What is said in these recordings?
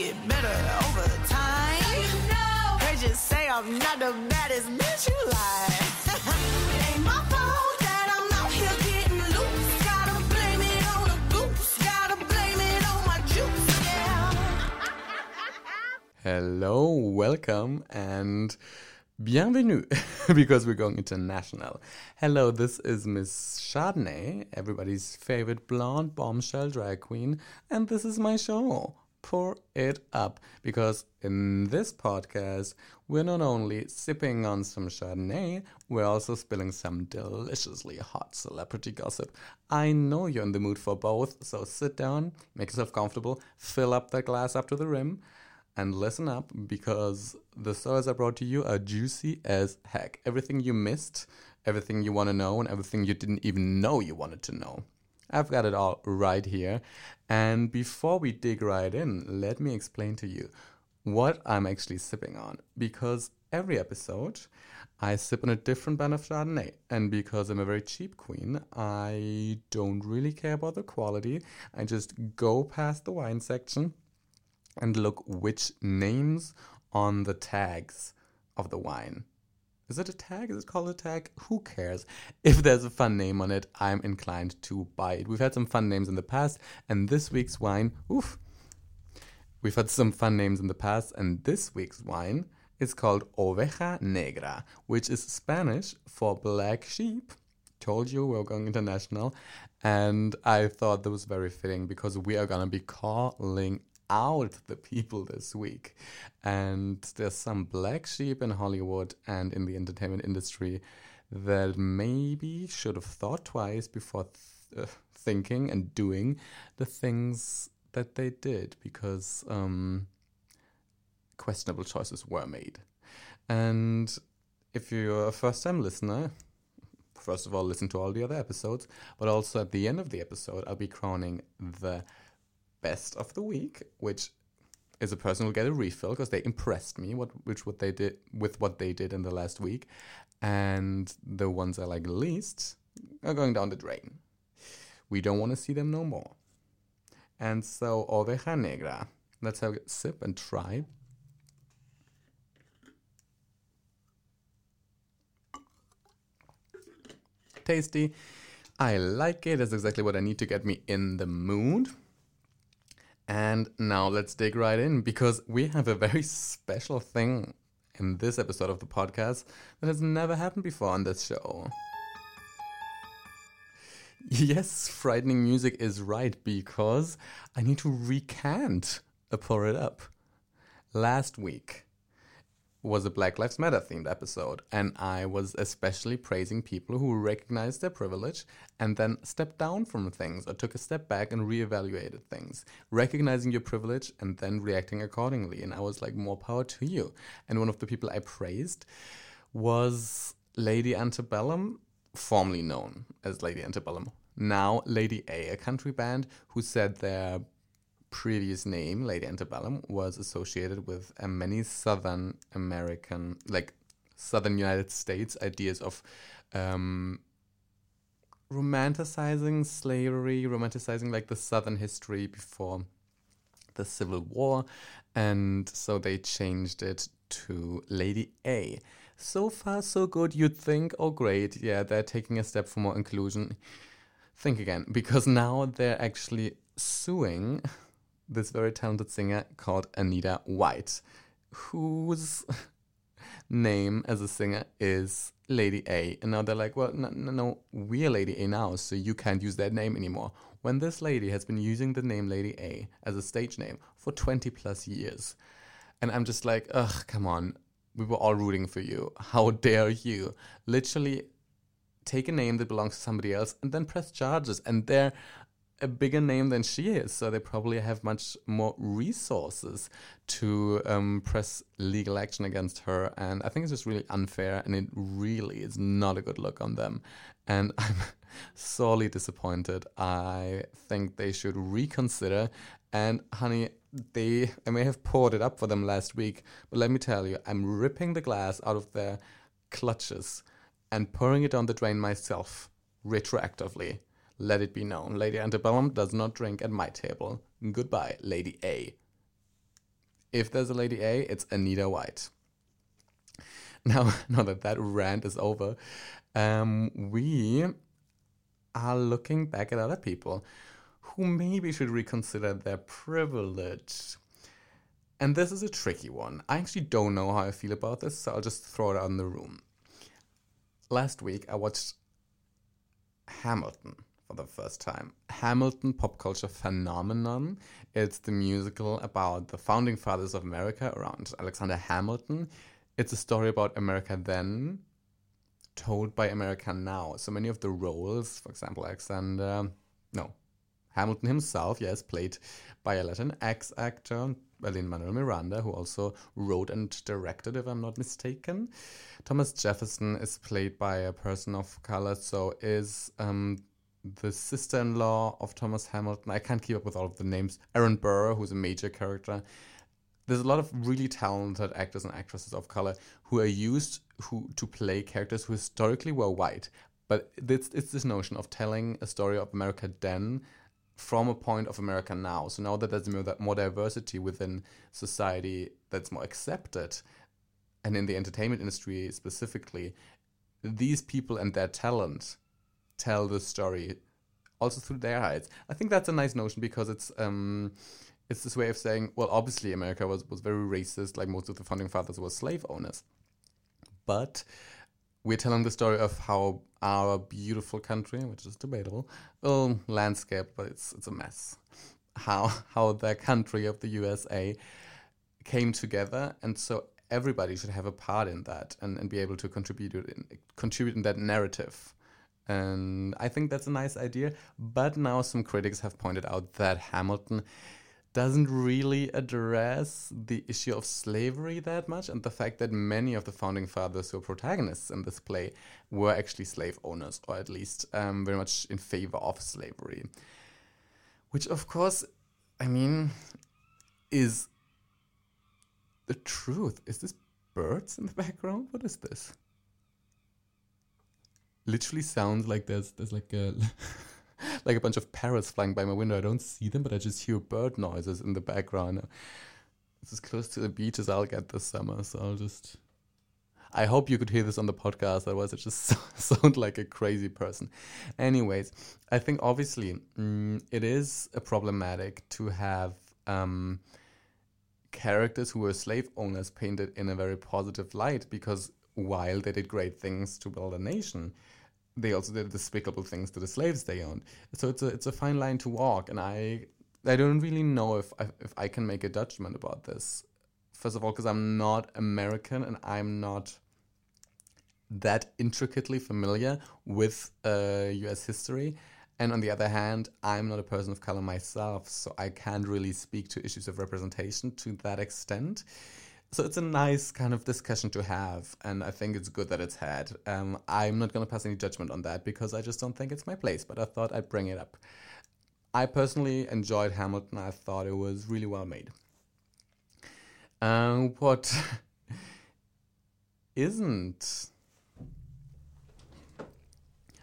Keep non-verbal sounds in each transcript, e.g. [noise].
get better over time. They just say I'm not the baddest bitch you like. it [laughs] ain't my fault that I'm out here getting loose. Gotta blame it on the goose. Gotta blame it on my juice. Yeah. [laughs] Hello, welcome, and bienvenue, [laughs] because we're going international. Hello, this is Miss Chardonnay, everybody's favorite blonde bombshell drag queen, and this is my show. Pour it up, because in this podcast, we're not only sipping on some Chardonnay, we're also spilling some deliciously hot celebrity gossip. I know you're in the mood for both, so sit down, make yourself comfortable, fill up that glass up to the rim and listen up because the stories I brought to you are juicy as heck. Everything you missed, everything you want to know, and everything you didn't even know you wanted to know. I've got it all right here. And before we dig right in, let me explain to you what I'm actually sipping on. Because every episode, I sip on a different brand of Chardonnay. And because I'm a very cheap queen, I don't really care about the quality. I just go past the wine section and look which names on the tags of the wine. Is it a tag? Is it called a tag? Who cares? If there's a fun name on it, I'm inclined to buy it. We've had some fun names in the past, and this week's wine, oof, we've had some fun names in the past, and this week's wine is called Oveja Negra, which is Spanish for black sheep. Told you we we're going international, and I thought that was very fitting because we are gonna be calling out the people this week. And there's some black sheep in Hollywood and in the entertainment industry that maybe should have thought twice before th- uh, thinking and doing the things that they did because um, questionable choices were made. And if you're a first time listener, first of all, listen to all the other episodes, but also at the end of the episode, I'll be crowning the best of the week, which is a person who'll get a refill because they impressed me what which what they did with what they did in the last week, and the ones I like least are going down the drain. We don't want to see them no more. And so oveja negra. Let's have a sip and try. Tasty. I like it. That's exactly what I need to get me in the mood. And now let's dig right in because we have a very special thing in this episode of the podcast that has never happened before on this show. Yes, frightening music is right because I need to recant a Pour It Up. Last week was a Black Lives Matter themed episode, and I was especially praising people who recognized their privilege and then stepped down from things or took a step back and reevaluated things, recognizing your privilege and then reacting accordingly. And I was like, more power to you. And one of the people I praised was Lady Antebellum, formerly known as Lady Antebellum, now Lady A, a country band who said their previous name, Lady Antebellum, was associated with uh, many Southern American, like Southern United States, ideas of um, romanticizing slavery, romanticizing like the Southern history before the Civil War, and so they changed it to Lady A. So far, so good. You'd think, oh, great, yeah, they're taking a step for more inclusion. Think again, because now they're actually suing this very talented singer called Anita White, whose [laughs] name as a singer is Lady A. And now they're like, well, no, no, no, we're Lady A now, so you can't use that name anymore. When this lady has been using the name Lady A as a stage name for 20 plus years. And I'm just like, ugh, come on. We were all rooting for you. How dare you? Literally take a name that belongs to somebody else and then press charges. And they're a bigger name than she is, so they probably have much more resources to um, press legal action against her. And I think it's just really unfair, and it really is not a good look on them. And [laughs] I'm sorely disappointed. I think they should reconsider. And honey, they I may have poured it up for them last week, but let me tell you, I'm ripping the glass out of their clutches and pouring it on the drain myself retroactively. Let it be known, Lady Antebellum does not drink at my table. Goodbye, Lady A. If there's a Lady A, it's Anita White. [laughs] Now, [laughs] now that that rant is over, um, we are looking back at other people who maybe should reconsider their privilege. And this is a tricky one. I actually don't know how I feel about this, so I'll just throw it out in the room. Last week, I watched Hamilton for the first time. Hamilton pop culture phenomenon. It's the musical about the founding fathers of America around Alexander Hamilton. It's a story about America then, told by America now. So many of the roles, for example, Alexander, no, Hamilton himself, yes, played by a Latin X actor, Lin Manuel Miranda, who also wrote and directed, if I'm not mistaken. Thomas Jefferson is played by a person of color, so is um, the sister in law of Thomas Hamilton. I can't keep up with all of the names. Aaron Burr, who's a major character. There's a lot of really talented actors and actresses of color who are used who to play characters who historically were white. But it's, it's this notion of telling a story of America then from a point of America now. So now that there's more diversity within society that's more accepted, and in the entertainment industry specifically, these people and their talent tell the story also through their eyes. I think that's a nice notion because it's um, it's this way of saying, well, obviously America was was very racist, like most of the founding fathers were slave owners, but we're telling the story of how our beautiful country, which is debatable, oh, landscape, but it's it's a mess. How how the country of the USA came together, and so everybody should have a part in that and, and be able to contribute in, contribute in that narrative. And I think that's a nice idea. But now some critics have pointed out that Hamilton doesn't really address the issue of slavery that much and the fact that many of the founding fathers who are protagonists in this play were actually slave owners or at least um, very much in favor of slavery. Which, of course, I mean, is the truth. Is this birds in the background? What is this? Literally sounds like there's there's like a [laughs] like a bunch of parrots flying by my window. I don't see them, but I just hear bird noises in the background. It's as close to the beach as I'll get this summer, so I'll just. I hope you could hear this on the podcast, otherwise, I just [laughs] sound like a crazy person. Anyways, I think obviously mm, it is a problematic to have um, characters who were slave owners painted in a very positive light because while they did great things to build a nation, they also did despicable things to the slaves they owned. So it's a it's a fine line to walk, and I I don't really know if I, if I can make a judgment about this. First of all, because I'm not American and I'm not that intricately familiar with uh, U.S. history. And on the other hand, I'm not a person of color myself, so I can't really speak to issues of representation to that extent so it's a nice kind of discussion to have, and I think it's good that it's had. Um, I'm not going to pass any judgment on that because I just don't think it's my place, but I thought I'd bring it up. I personally enjoyed Hamilton. I thought it was really well made. Um, what [laughs] isn't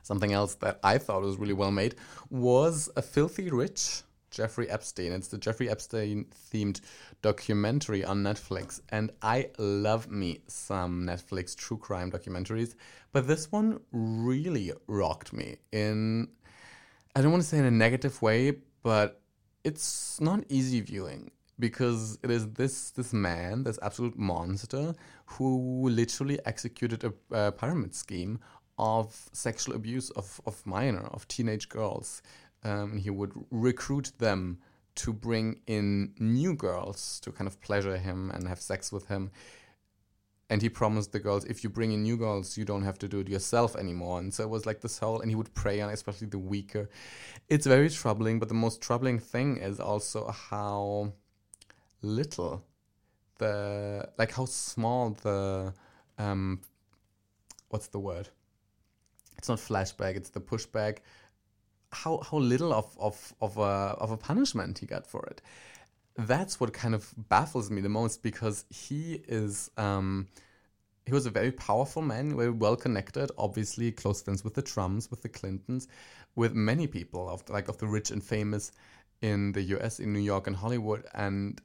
something else that I thought was really well made was a filthy rich Jeffrey Epstein. It's the Jeffrey Epstein themed documentary on Netflix. And I love me some Netflix true crime documentaries. But this one really rocked me in, I don't want to say in a negative way, but it's not easy viewing because it is this this man, this absolute monster, who literally executed a, a pyramid scheme of sexual abuse of, of minor, of teenage girls um, he would recruit them to bring in new girls to kind of pleasure him and have sex with him. And he promised the girls, if you bring in new girls, you don't have to do it yourself anymore. And so it was like this whole, and he would prey on especially the weaker. It's very troubling, but the most troubling thing is also how little the, like how small the, um, what's the word? It's not flashback, it's the pushback how how little of of of a of a punishment he got for it. That's what kind of baffles me the most because he is. Um, he was a very powerful man, very well connected, obviously close friends with the Trumps, with the Clintons, with many people of like of the rich and famous in the U.S., in New York and Hollywood, and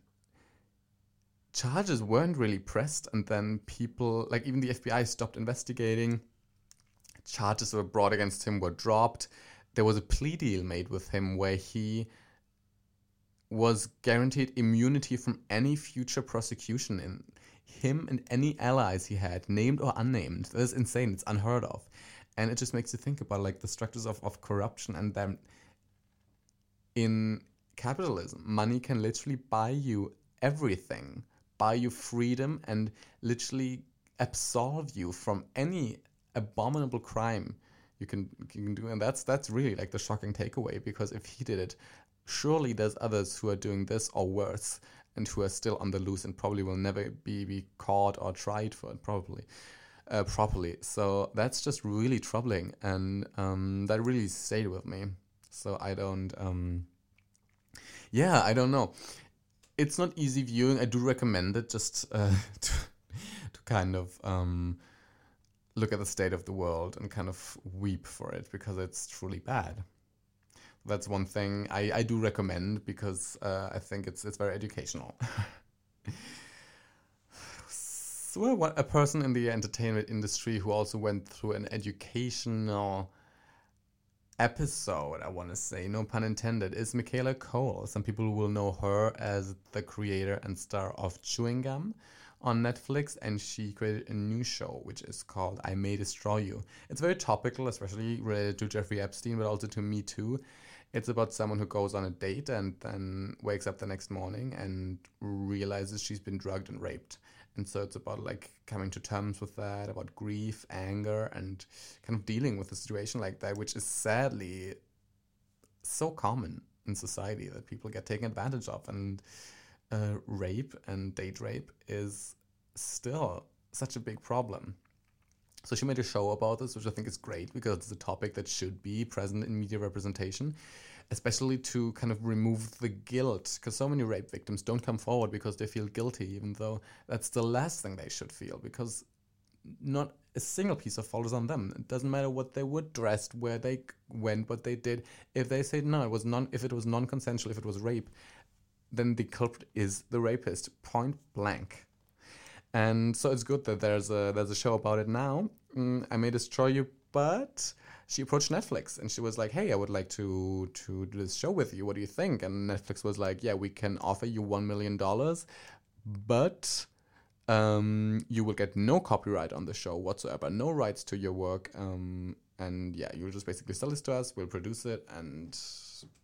charges weren't really pressed, and then people, like even the FBI, stopped investigating. Charges were brought against him were dropped. There was a plea deal made with him where he was guaranteed immunity from any future prosecution in him and any allies he had, named or unnamed. That is insane. It's unheard of. And it just makes you think about like the structures of, of corruption and then in capitalism, money can literally buy you everything, buy you freedom and literally absolve you from any abominable crime you can you can do and that's that's really like the shocking takeaway because if he did it surely there's others who are doing this or worse and who are still on the loose and probably will never be, be caught or tried for it probably uh, properly. So that's just really troubling and um, that really stayed with me. So i don't um, yeah i don't know. It's not easy viewing. I do recommend it just uh, [laughs] to, to kind of um, look at the state of the world and kind of weep for it because it's truly bad that's one thing I, I do recommend because uh, I think it's it's very educational. [laughs] so a person in the entertainment industry who also went through an educational episode, I want to say, no pun intended, is Michaela Coel. Some people will know her as the creator and star of Chewing Gum on Netflix, and she created a new show which is called I May Destroy You. It's very topical, especially related to Jeffrey Epstein, but also to Me Too. It's about someone who goes on a date and then wakes up the next morning and realizes she's been drugged and raped. And so it's about like coming to terms with that, about grief, anger, and kind of dealing with a situation like that, which is sadly so common in society that people get taken advantage of. And uh, rape and date rape is still such a big problem. So she made a show about this, which I think is great because it's a topic that should be present in media representation, especially to kind of remove the guilt. Because so many rape victims don't come forward because they feel guilty, even though that's the last thing they should feel, because not a single piece of fault is on them. It doesn't matter what they were dressed, where they went, what they did. If they say no, it was non. If it was non-consensual, if it was rape, then the culprit is the rapist, point blank. And so it's good that there's a there's a show about it now. Mm, I may destroy you, but she approached Netflix and she was like, "Hey, I would like to to do this show with you. What do you think?" And Netflix was like, "Yeah, we can offer you one million dollars, but." Um, you will get no copyright on the show whatsoever, no rights to your work, um, and yeah, you'll just basically sell this to us. We'll produce it, and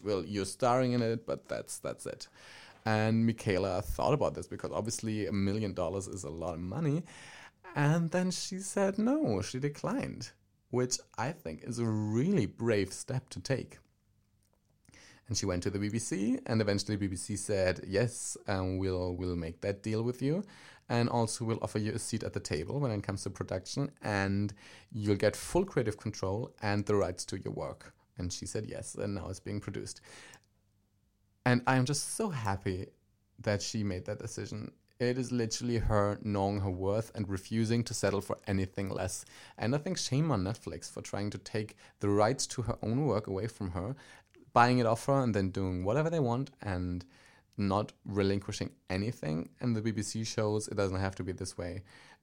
well, you're starring in it, but that's that's it. And Michaela thought about this because obviously a million dollars is a lot of money. And then she said no, she declined, which I think is a really brave step to take. And she went to the BBC, and eventually BBC said, "Yes, um, we'll we'll make that deal with you, and also we'll offer you a seat at the table when it comes to production, and you'll get full creative control and the rights to your work." And she said yes, and now it's being produced. And I'm just so happy that she made that decision. It is literally her knowing her worth and refusing to settle for anything less. And I think shame on Netflix for trying to take the rights to her own work away from her, buying it off her, and then doing whatever they want and not relinquishing anything. And the BBC shows it doesn't have to be this way.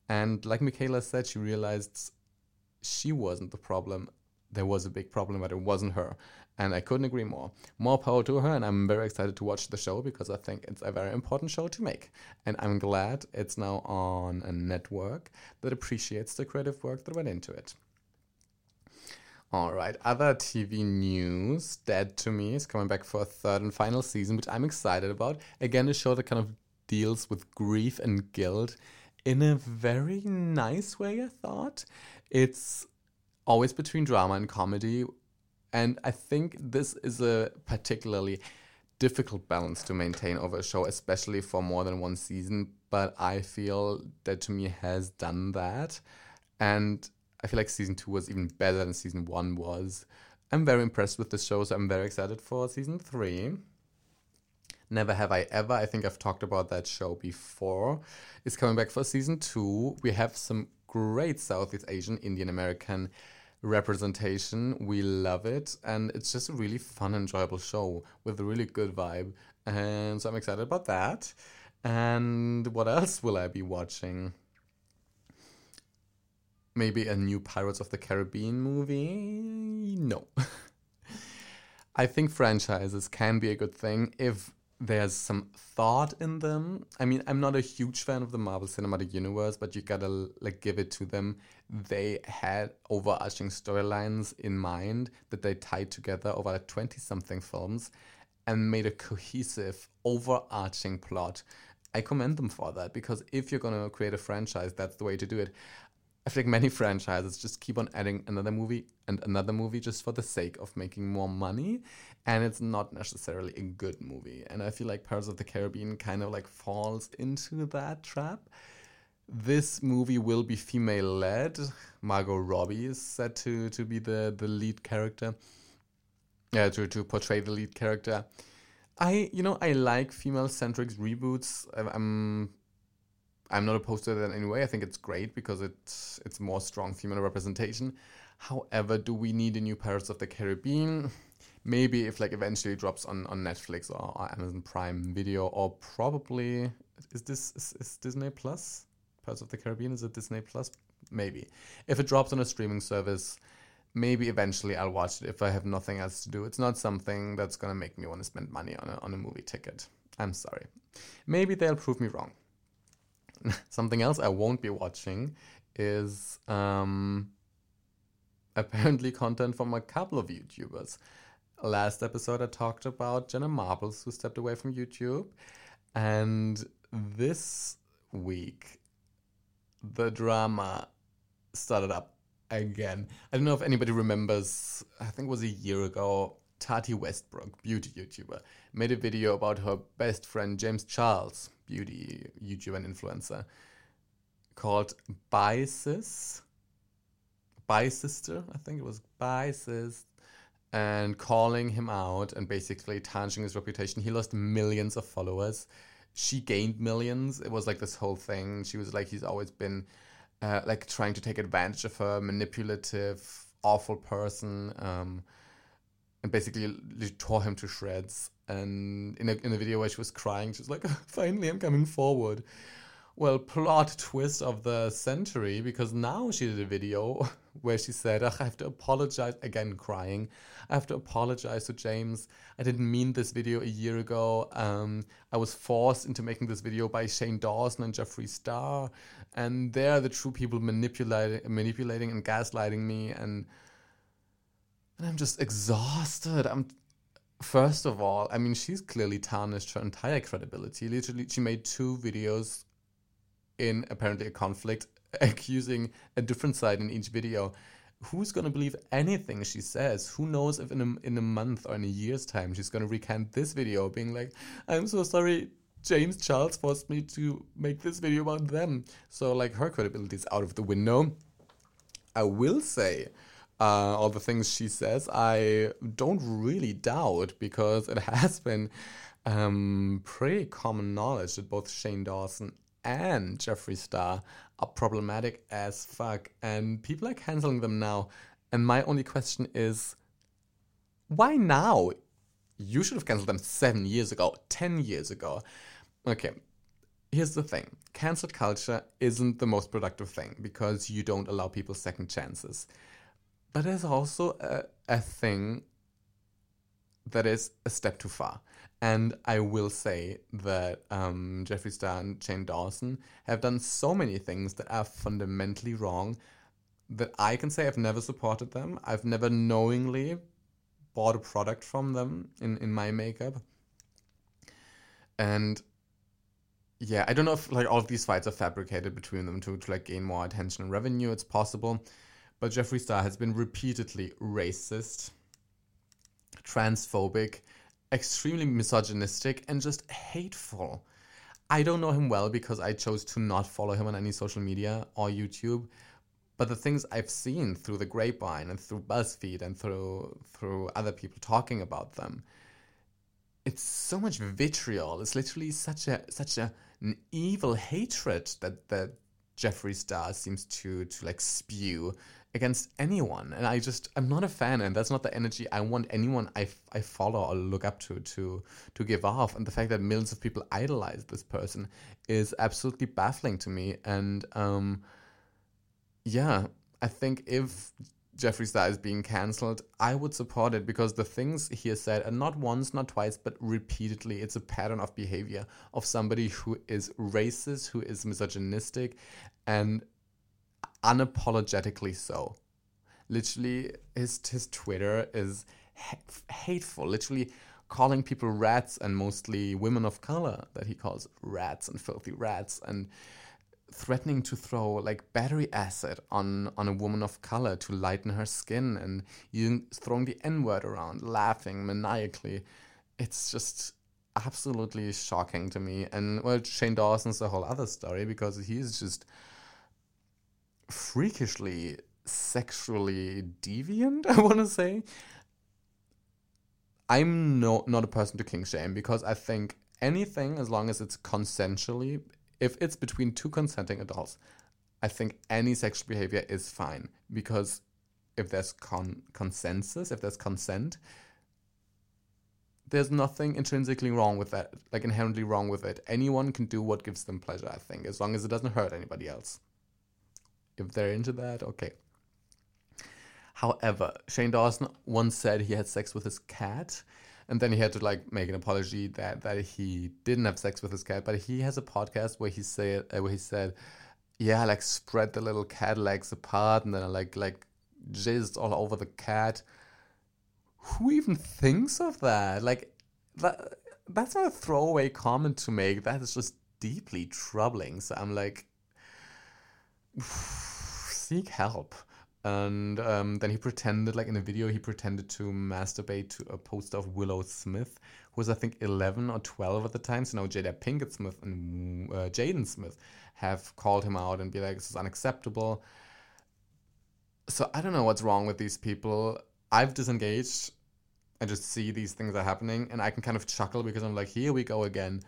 And like Michaela said, she realized she wasn't the problem. There was a big problem, but it wasn't her and I couldn't agree more. More power to her, and I'm very excited to watch the show because I think it's a very important show to make. And I'm glad it's now on a network that appreciates the creative work that went into it. All right, other TV news. Dead to Me is coming back for a third and final season, which I'm excited about. Again, a show that kind of deals with grief and guilt in a very nice way, I thought. It's always between drama and comedy and I think this is a particularly difficult balance to maintain over a show, especially for more than one season. But I feel Dead to Me has done that. And I feel like season two was even better than season one was. I'm very impressed with the show, so I'm very excited for season three. Never Have I Ever, I think I've talked about that show before, is coming back for season two. We have some great Southeast Asian, Indian American representation. We love it, and it's just a really fun, enjoyable show with a really good vibe. And so I'm excited about that. And what else will I be watching? Maybe a new Pirates of the Caribbean movie? No. [laughs] I think franchises can be a good thing if there's some thought in them. I mean, I'm not a huge fan of the Marvel Cinematic Universe, but you gotta like give it to them. They had overarching storylines in mind that they tied together over like 20 something films and made a cohesive, overarching plot. I commend them for that because if you're gonna create a franchise, that's the way to do it. I think many [laughs] franchises just keep on adding another movie and another movie just for the sake of making more money. And it's not necessarily a good movie. And I feel like Pirates of the Caribbean kind of like falls into that trap. This movie will be female led. Margot Robbie is set to, to be the, the lead character. Yeah, to, to portray the lead character. I, you know, I like female centric reboots. I'm I'm not opposed to that in any way. I think it's great because it's it's more strong female representation. However, do we need a new Pirates of the Caribbean? [laughs] Maybe if like eventually drops on, on Netflix or, or Amazon Prime Video or probably is this is, is Disney Plus? Pirates of the Caribbean is it Disney Plus? Maybe if it drops on a streaming service, maybe eventually I'll watch it if I have nothing else to do. It's not something that's gonna make me want to spend money on a on a movie ticket. I'm sorry. Maybe they'll prove me wrong. [laughs] something else I won't be watching is um, apparently content from a couple of YouTubers. Last episode, I talked about Jenna Marbles, who stepped away from YouTube. And this week, the drama started up again. I don't know if anybody remembers, I think it was a year ago, Tati Westbrook, beauty YouTuber, made a video about her best friend James Charles, beauty YouTuber and influencer, called Biases. Sister, I think it was Biases, and calling him out and basically tarnishing his reputation. He lost millions of followers. She gained millions. It was like this whole thing. She was like, he's always been uh, like trying to take advantage of her, manipulative, awful person. Um, and basically tore him to shreds. And in a, in a video where she was crying, she was like, [laughs] finally, I'm coming forward. Well, plot twist of the century, because now she did a video [laughs] where she said, I have to apologize, again crying, I have to apologize to James. I didn't mean this video a year ago. Um, I was forced into making this video by Shane Dawson and Jeffree Star. And they're the true people manipulating, manipulating and gaslighting me. And and I'm just exhausted. I'm first of all, I mean, she's clearly tarnished her entire credibility. Literally, she made two videos in apparently a conflict, [laughs] accusing a different side in each video. Who's gonna believe anything she says? Who knows if in a, in a month or in a year's time she's gonna recant this video, being like, "I'm so sorry, James Charles forced me to make this video about them." So like her credibility is out of the window. I will say uh, all the things she says, I don't really doubt because it [laughs] has been um, pretty common knowledge that both Shane Dawson and Jeffree Star are problematic as fuck, and people are canceling them now. And my only question is, why now? You should have canceled them seven years ago, ten years ago. Okay, here's the thing cancel culture isn't the most productive thing because you don't allow people second chances. But there's also a, a thing that is a step too far. And I will say that um, Jeffree Star and Shane Dawson have done so many things that are fundamentally wrong that I can say I've never supported them. I've never knowingly bought a product from them in, in my makeup. And yeah, I don't know if like all of these fights are fabricated between them to, to like gain more attention and revenue. It's possible. But Jeffree Star has been repeatedly racist, transphobic, extremely misogynistic, and just hateful. I don't know him well because I chose to not follow him on any social media or YouTube. But the things I've seen through the grapevine and through BuzzFeed and through through other people talking about them, it's so much vitriol. It's literally such a such a, an evil hatred that that Jeffree Star seems to to like spew against anyone and i just i'm not a fan and that's not the energy i want anyone i, I follow or look up to to to give off and the fact that millions of people idolize this person is absolutely baffling to me and um yeah i think if Jeffree Star is being cancelled, I would support it because the things he has said, and not once, not twice, but repeatedly, it's a pattern of behavior of somebody who is racist, who is misogynistic, and unapologetically so. Literally, his his Twitter is ha- hateful. Literally, calling people rats and mostly women of color that he calls rats and filthy rats and threatening to throw like battery acid on on a woman of color to lighten her skin and using throwing the n-word around laughing maniacally it's just absolutely shocking to me and well shane dawson's a whole other story because he's just freakishly sexually deviant [laughs] i want to say. I'm no, not a person to kink shame because i think anything as long as it's consensually if it's between two consenting adults i think any sexual behavior is fine because if there's con- consensus if there's consent there's nothing intrinsically wrong with that like inherently wrong with it. Anyone can do what gives them pleasure i think as long as it doesn't hurt anybody else if they're into that, okay. However, Shane Dawson once said he had sex with his cat, and then he had to like make an apology that that he didn't have sex with his cat. But he has a podcast where he said uh, where he said, "Yeah, I, like spread the little cat legs apart, and then I like like jizzed all over the cat." Who even thinks of that? Like that. That's not a throwaway comment to make. That is just deeply troubling. So I'm like, seek help. And um, then he pretended, like in a video, he pretended to masturbate to a poster of Willow Smith, who was, I think, 11 or 12 at the time. So now Jada Pinkett Smith and uh, Jaden Smith have called him out and be like, this is unacceptable. So I don't know what's wrong with these people. I've disengaged. I just see these things are happening, and I can kind of chuckle because I'm like, here we go again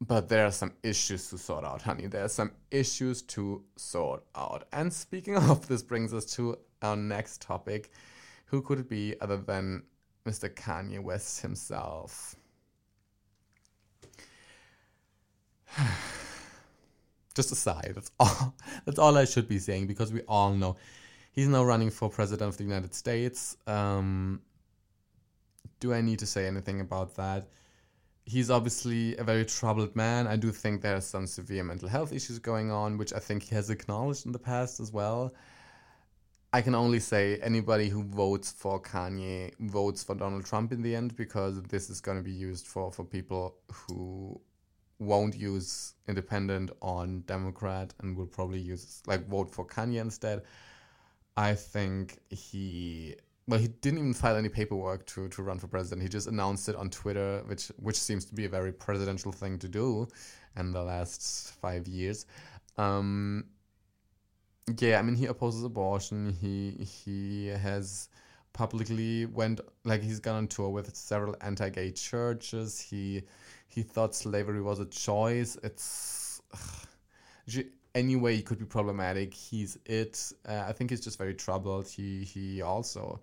but there are some issues to sort out, honey. There are some issues to sort out. And speaking [laughs] of, this brings us to our next topic. Who could it be other than Mr. Kanye West himself? [sighs] Just a sigh. That's [laughs] all. That's all I should be saying because we all know he's now running for president of the United States. Um, do I need to say anything about that? He's obviously a very troubled man. I do think there are some severe mental health issues going on, which I think he has acknowledged in the past as well. I can only say anybody who votes for Kanye votes for Donald Trump in the end because this is going to be used for, for people who won't use independent on Democrat and will probably use like vote for Kanye instead. I think he well, he didn't even file any paperwork to, to run for president. He just announced it on Twitter, which which seems to be a very presidential thing to do in the last five years. Um, yeah, I mean, he opposes abortion. He he has publicly went like he's gone on tour with several anti-gay churches. He he thought slavery was a choice. It's ugh, any way he could be problematic. He's it. Uh, I think he's just very troubled. He he also.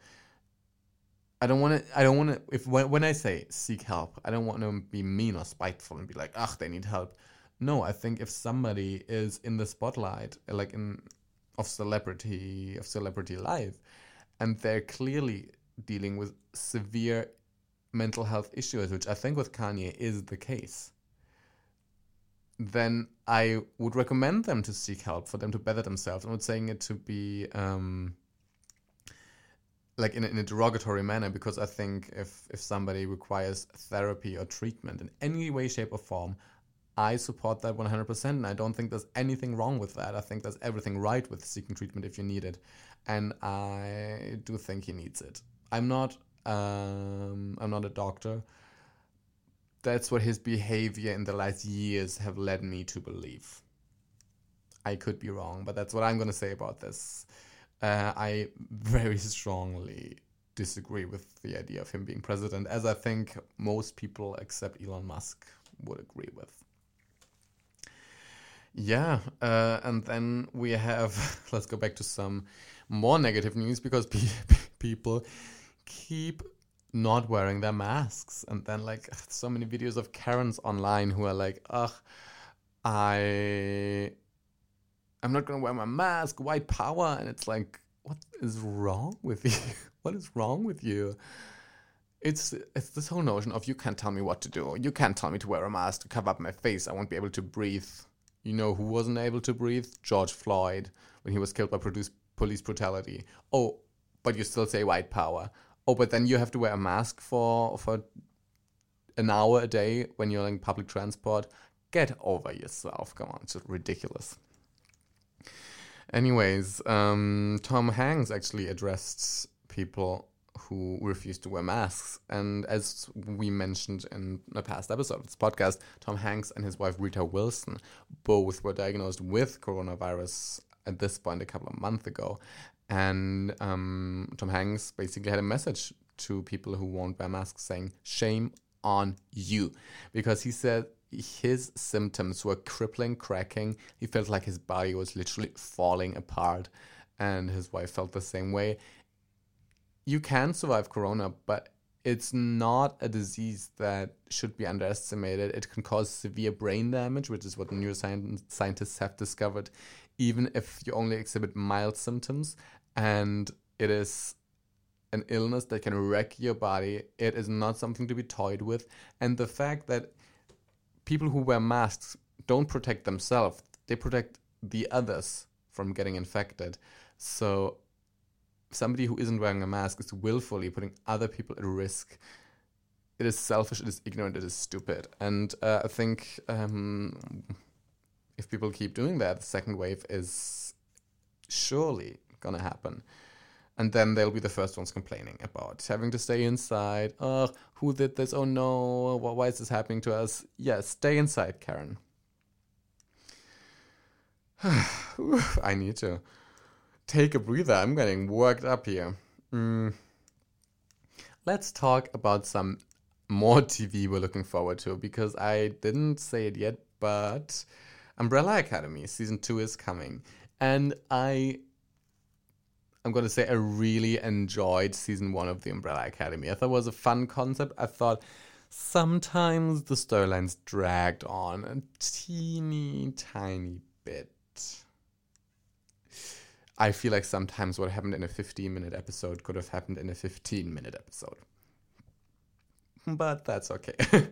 I don't want to. I don't want to. If when, when I say seek help, I don't want to be mean or spiteful and be like, "Ugh, they need help." No, I think if somebody is in the spotlight, like in of celebrity of celebrity life, and they're clearly dealing with severe mental health issues, which I think with Kanye is the case then I would recommend them to seek help for them to better themselves. I'm not saying it to be um, like in a, in a derogatory manner because I think if if somebody requires therapy or treatment in any way, shape, or form, I support that 100%. And I don't think there's anything wrong with that. I think there's everything right with seeking treatment if you need it, and I do think he needs it. I'm not um, I'm not a doctor that's what his behavior in the last years have led me to believe. I could be wrong, but that's what I'm going to say about this. Uh, I very strongly disagree with the idea of him being president, as I think most people except Elon Musk would agree with. Yeah, uh, and then we have [laughs] let's go back to some more negative news because pe- [laughs] people keep not wearing their masks, and then like so many videos of Karens online who are like, "Ugh, I, I'm not gonna wear my mask. White power," and it's like, what is wrong with [laughs] you? what is wrong with you? It's it's this whole notion of you can't tell me what to do. You can't tell me to wear a mask to cover up my face. I won't be able to breathe. You know who wasn't able to breathe? George Floyd when he was killed by police brutality. Oh, but you still say white power. Oh, but then you have to wear a mask for for an hour a day when you're in public transport. Get over yourself. Come on, it's just ridiculous. Anyways, um, Tom Hanks actually addressed people who refuse to wear masks. And as we mentioned in a past episode of this podcast, Tom Hanks and his wife Rita Wilson both were diagnosed with coronavirus at this point a couple of months ago. And um, Tom Hanks basically had a message to people who won't wear masks saying, Shame on you. Because he said his symptoms were crippling, cracking. He felt like his body was literally falling apart. And his wife felt the same way you can survive corona, but it's not a disease that should be underestimated. It can cause severe brain damage, which is what the neuroscientists have discovered, even if you only exhibit mild symptoms. And it is an illness that can wreck your body. It is not something to be toyed with. And the fact that people who wear masks don't protect themselves, they protect the others from getting infected. So somebody who isn't wearing a mask is willfully putting other people at risk. It is selfish, it is ignorant, it is stupid. And uh, I think um, if people keep doing that, the second wave is surely going to happen. And then they'll be the first ones complaining about having to stay inside. Oh, who did this? Oh no, why is this happening to us? Yes, yeah, stay inside, Karen. [sighs] I need to take a breather. I'm getting worked up here. Mm. Let's talk about some more TV we're looking forward to because I didn't say it yet, but Umbrella Academy season two is coming, and I. I'm going to say I really enjoyed season one of the Umbrella Academy. I thought it was a fun concept. I thought sometimes the storylines dragged on a teeny tiny bit. I feel like sometimes what happened in a 15 minute episode could have happened in a 15 minute episode. But that's okay. [laughs]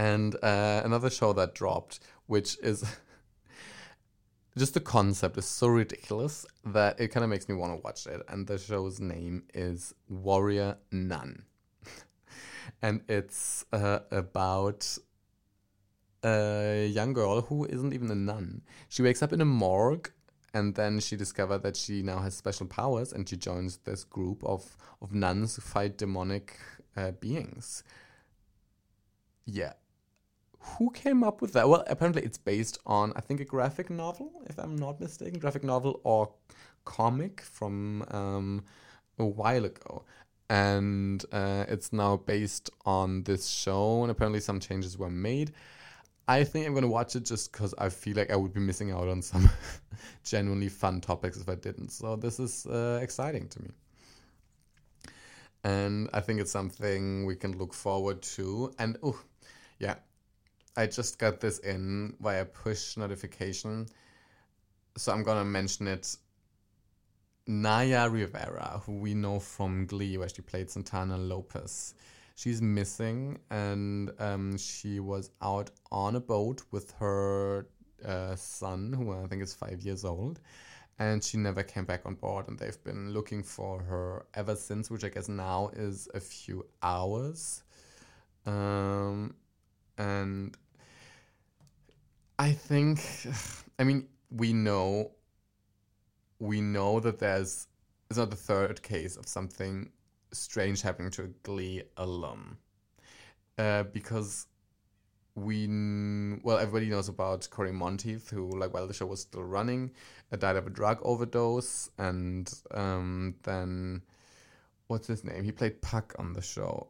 and uh, another show that dropped, which is [laughs] just the concept is so ridiculous that it kind of makes me want to watch it. And the show's name is Warrior Nun. [laughs] and it's uh, about a young girl who isn't even a nun. She wakes up in a morgue and then she discovered that she now has special powers and she joins this group of, of nuns who fight demonic uh, beings yeah who came up with that? Well apparently it's based on i think a graphic novel if i'm not mistaken. Graphic novel or comic from um, a while ago. And uh, it's now based on this show and apparently some changes were made. I think I'm gonna watch it just because I feel like I would be missing out on some [laughs] genuinely fun topics if I didn't. So this is uh, exciting to me, and I think it's something we can look forward to. And oh, yeah, I just got this in via push notification, so I'm gonna mention it. Naya Rivera, who we know from Glee, where she played Santana Lopez she's missing and um, she was out on a boat with her uh, son, who I think is five years old. And she never came back on board, and they've been looking for her ever since, which I guess now is a few hours. Um, and I think, [sighs] I mean, we know, we know that there's, it's not the third case of something strange happening to a Glee alum. Uh, because we well everybody knows about Cory Monteith who like while the show was still running uh, died of a drug overdose and um, then what's his name he played Puck on the show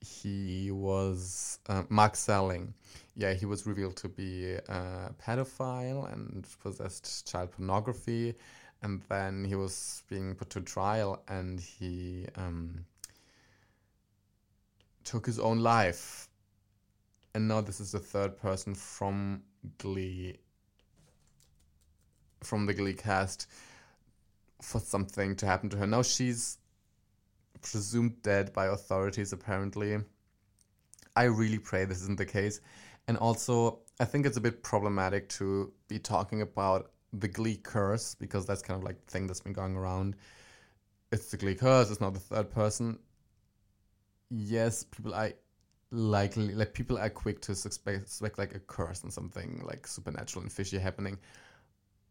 he was uh, Mark Salling. Yeah, he was revealed to be a pedophile and possessed child pornography, and then he was being put to trial, and he um, took his own life. And now this is the third person from Glee, from the Glee cast, for something to happen to her. Now she's presumed dead by authorities, apparently. I really pray this isn't the case. And also, I think it's a bit problematic to be talking about the Glee curse because that's kind of like the thing that's been going around. It's the Glee curse, it's not the third person. Yes, people are likely, like, people are quick to suspect, suspect like a curse and something like supernatural and fishy happening.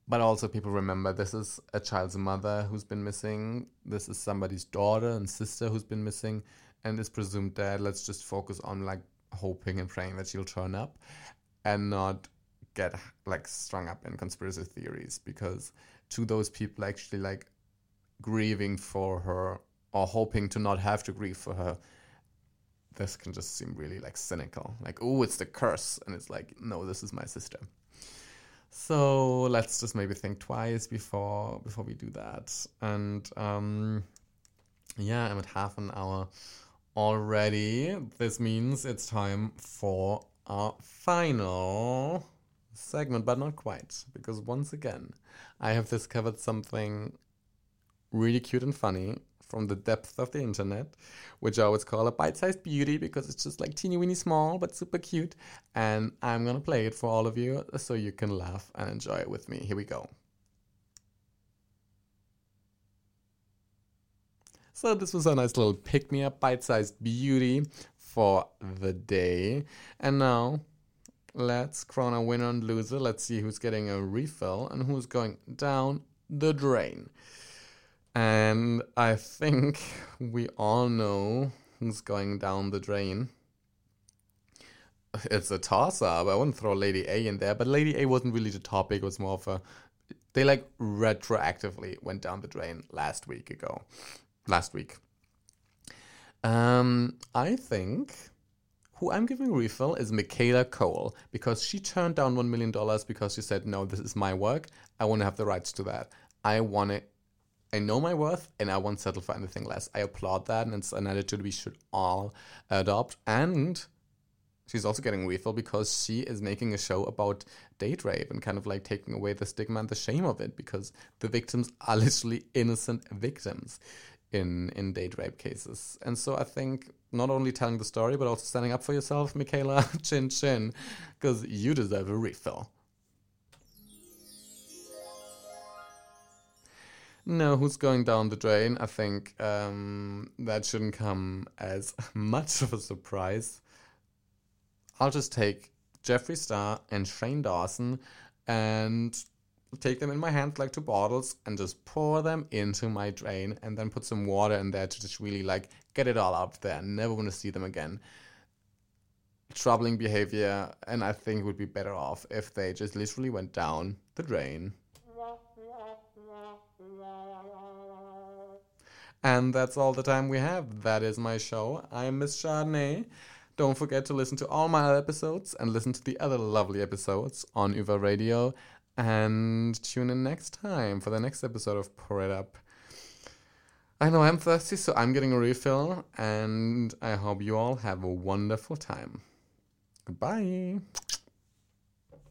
But also, people remember this is a child's mother who's been missing. This is somebody's daughter and sister who's been missing and is presumed dead. Let's just focus on like hoping and praying that she'll turn up and not get like strung up in conspiracy theories because to those people actually like grieving for her or hoping to not have to grieve for her this can just seem really like cynical like oh it's the curse and it's like no this is my sister so let's just maybe think twice before before we do that. And um, yeah, I'm at half an hour already. This means it's time for our final segment, but not quite, because once again, I have discovered something really cute and funny from the depths of the internet, which I always call a bite sized beauty because it's just like teeny weeny small but super cute. And I'm gonna play it for all of you so you can laugh and enjoy it with me. Here we go. So, this was a nice little pick me up, bite sized beauty for the day. And now, let's crown a winner and loser. Let's see who's getting a refill and who's going down the drain. And I think we all know who's going down the drain. It's a toss up. I wouldn't throw Lady A in there, but Lady A wasn't really the topic. It was more of a. They like retroactively went down the drain last week ago. Last week. Um, I think who I'm giving refill is Michaela Coel because she turned down $1 million because she said, No, this is my work. I want to have the rights to that. I want it I know my worth and I won't settle for anything less. I applaud that, and it's an attitude we should all adopt. And she's also getting refill because she is making a show about date rape and kind of like taking away the stigma and the shame of it because the victims are [laughs] literally innocent victims in in date rape cases. And so I think not only telling the story but also standing up for yourself, Michaela, [laughs] chin chin, because you deserve a refill. No, who's going down the drain? I think um, that shouldn't come as [laughs] much of a surprise. I'll just take Jeffree Star and Shane Dawson and take them in my hand like two bottles and just pour them into my drain and then put some water in there to just really like get it all out there. Never want to see them again. Troubling behavior, and I think would be better off if they just literally went down the drain. And that's all the time we have. That is my show. I'm Miss Chardonnay. Don't forget to listen to all my other episodes and listen to the other lovely episodes on Uva Radio. And tune in next time for the next episode of Pour It Up. I know I'm thirsty, so I'm getting a refill. And I hope you all have a wonderful time. Goodbye.